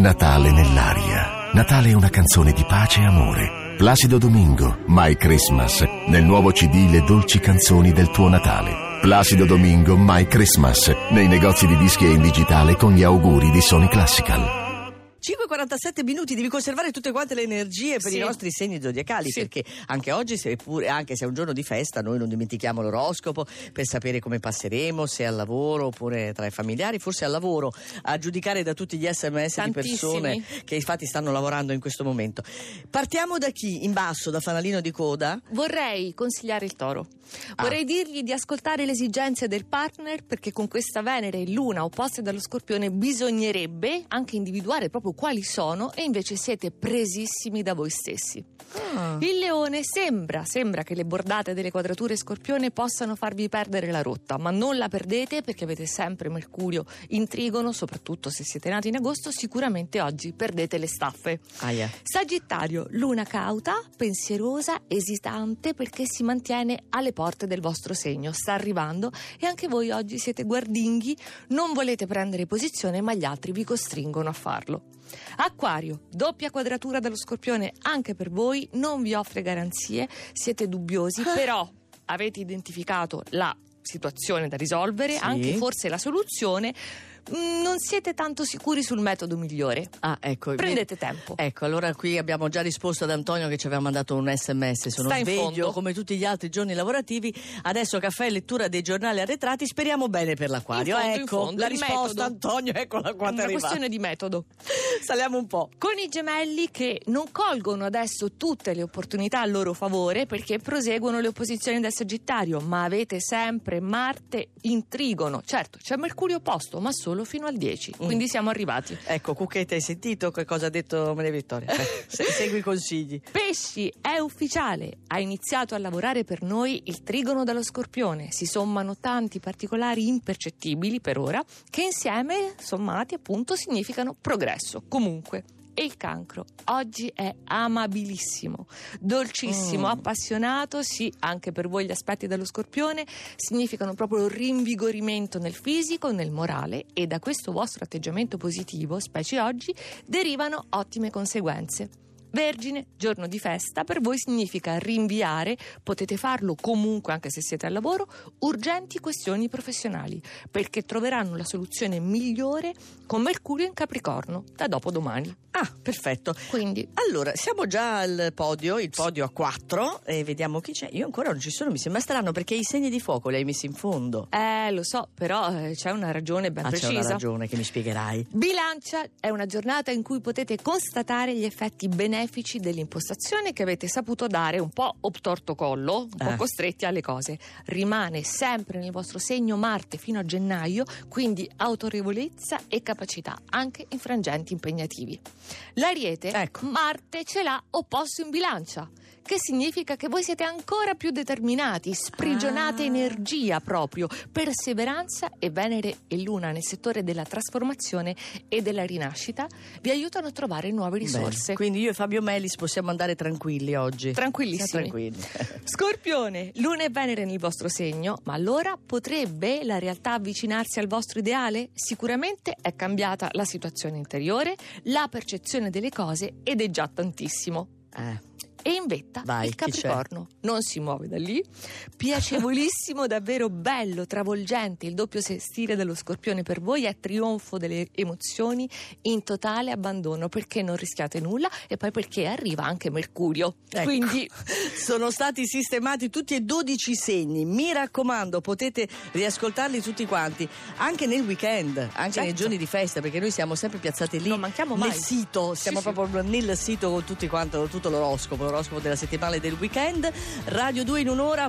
Natale nell'aria. Natale è una canzone di pace e amore. Placido Domingo, My Christmas, nel nuovo CD Le dolci canzoni del tuo Natale. Placido Domingo, My Christmas, nei negozi di dischi e in digitale con gli auguri di Sony Classical. 5-47 minuti, devi conservare tutte quante le energie per Sì. i nostri segni zodiacali, Sì. perché anche oggi, seppure, anche se è un giorno di festa, noi non dimentichiamo l'oroscopo per sapere come passeremo, se al lavoro oppure tra i familiari, forse al lavoro, a giudicare da tutti gli sms di persone Tantissimi. che infatti stanno lavorando in questo momento. Partiamo da chi? In basso, da fanalino di coda? Vorrei consigliare il toro. Ah. Vorrei dirgli di ascoltare le esigenze del partner perché con questa Venere e Luna opposte dallo Scorpione bisognerebbe anche individuare proprio quali sono e invece siete presissimi da voi stessi. Ah. Il leone sembra, sembra che le bordate delle quadrature scorpione possano farvi perdere la rotta, ma non la perdete perché avete sempre Mercurio in trigono, soprattutto se siete nati in agosto, sicuramente oggi perdete le staffe. Aia. Sagittario, luna cauta, pensierosa, esitante perché si mantiene alle porte del vostro segno, sta arrivando e anche voi oggi siete guardinghi, non volete prendere posizione ma gli altri vi costringono a farlo. Acquario, doppia quadratura dallo scorpione anche per voi, non vi offre garanzie, siete dubbiosi, però avete identificato la situazione da risolvere, Sì. anche forse la soluzione, non siete tanto sicuri sul metodo migliore. Ah, ecco. Prendete tempo. Ecco, allora qui abbiamo già risposto ad Antonio che ci aveva mandato un sms. Sono Sta sveglio come tutti gli altri giorni lavorativi. Adesso caffè e lettura dei giornali arretrati. Speriamo bene per l'acquario. Fondo, ecco fondo, la risposta, metodo. Antonio. Eccola qua. È una questione di metodo. Saliamo un po'. Con i gemelli che non colgono adesso tutte le opportunità a loro favore perché proseguono le opposizioni del Sagittario, ma avete sempre Marte in trigono. Certo, c'è Mercurio opposto, ma solo fino al 10, Mm. quindi siamo arrivati. Ecco, Cucchetti, hai sentito che cosa ha detto Maria Vittoria? Eh, se- segui i consigli. Pesci, è ufficiale, ha iniziato a lavorare per noi il trigono dello Scorpione. Si sommano tanti particolari impercettibili per ora che insieme, sommati appunto, significano progresso. Comunque. E il cancro oggi è amabilissimo, dolcissimo, Mm. appassionato, sì, anche per voi gli aspetti dello scorpione significano proprio rinvigorimento nel fisico, nel morale e da questo vostro atteggiamento positivo, specie oggi, derivano ottime conseguenze. Vergine, giorno di festa, per voi significa rinviare, potete farlo comunque anche se siete al lavoro, urgenti questioni professionali, perché troveranno la soluzione migliore con Mercurio in Capricorno da dopodomani. Ah, perfetto. Quindi Allora, siamo già al podio, il podio a 4 e vediamo chi c'è. Io ancora non ci sono, mi sembra strano perché i segni di fuoco li hai messi in fondo. Eh, lo so, però eh, c'è una ragione ben ah, c'è precisa. una ragione che mi spiegherai. Bilancia è una giornata in cui potete constatare gli effetti benefici dell'impostazione che avete saputo dare un po' obtorto collo, un po' Eh. costretti alle cose. Rimane sempre nel vostro segno Marte fino a gennaio, quindi autorevolezza e capacità, anche in frangenti impegnativi. L'Ariete, Ecco. Marte ce l'ha opposto in bilancia. Che significa che voi siete ancora più determinati, sprigionate Ah. energia proprio, perseveranza e Venere e Luna nel settore della trasformazione e della rinascita vi aiutano a trovare nuove risorse. Bene, Quindi io e Fabio Melis possiamo andare tranquilli oggi. Tranquillissimi. Siamo tranquilli. Scorpione, Luna e Venere nel vostro segno, ma allora potrebbe la realtà avvicinarsi al vostro ideale? Sicuramente è cambiata la situazione interiore, la percezione delle cose ed è già tantissimo. Eh, E in vetta Vai, il? Capricorno non si muove da lì. Piacevolissimo, davvero bello, travolgente. Il doppio sestile dello Scorpione per voi è trionfo delle emozioni in totale abbandono perché non rischiate nulla e poi perché arriva anche Mercurio. Ecco. Quindi Sono stati sistemati tutti e 12 segni. Mi raccomando, potete riascoltarli tutti quanti, anche nel weekend, anche Certo. nei giorni di festa, perché noi siamo sempre piazzati lì Non manchiamo mai. nel sito. Sì, Siamo sì. proprio nel sito con tutti quanto, tutto l'oroscopo, l'oroscopo della settimana e del weekend. Radio 2 in un'ora.rai.it.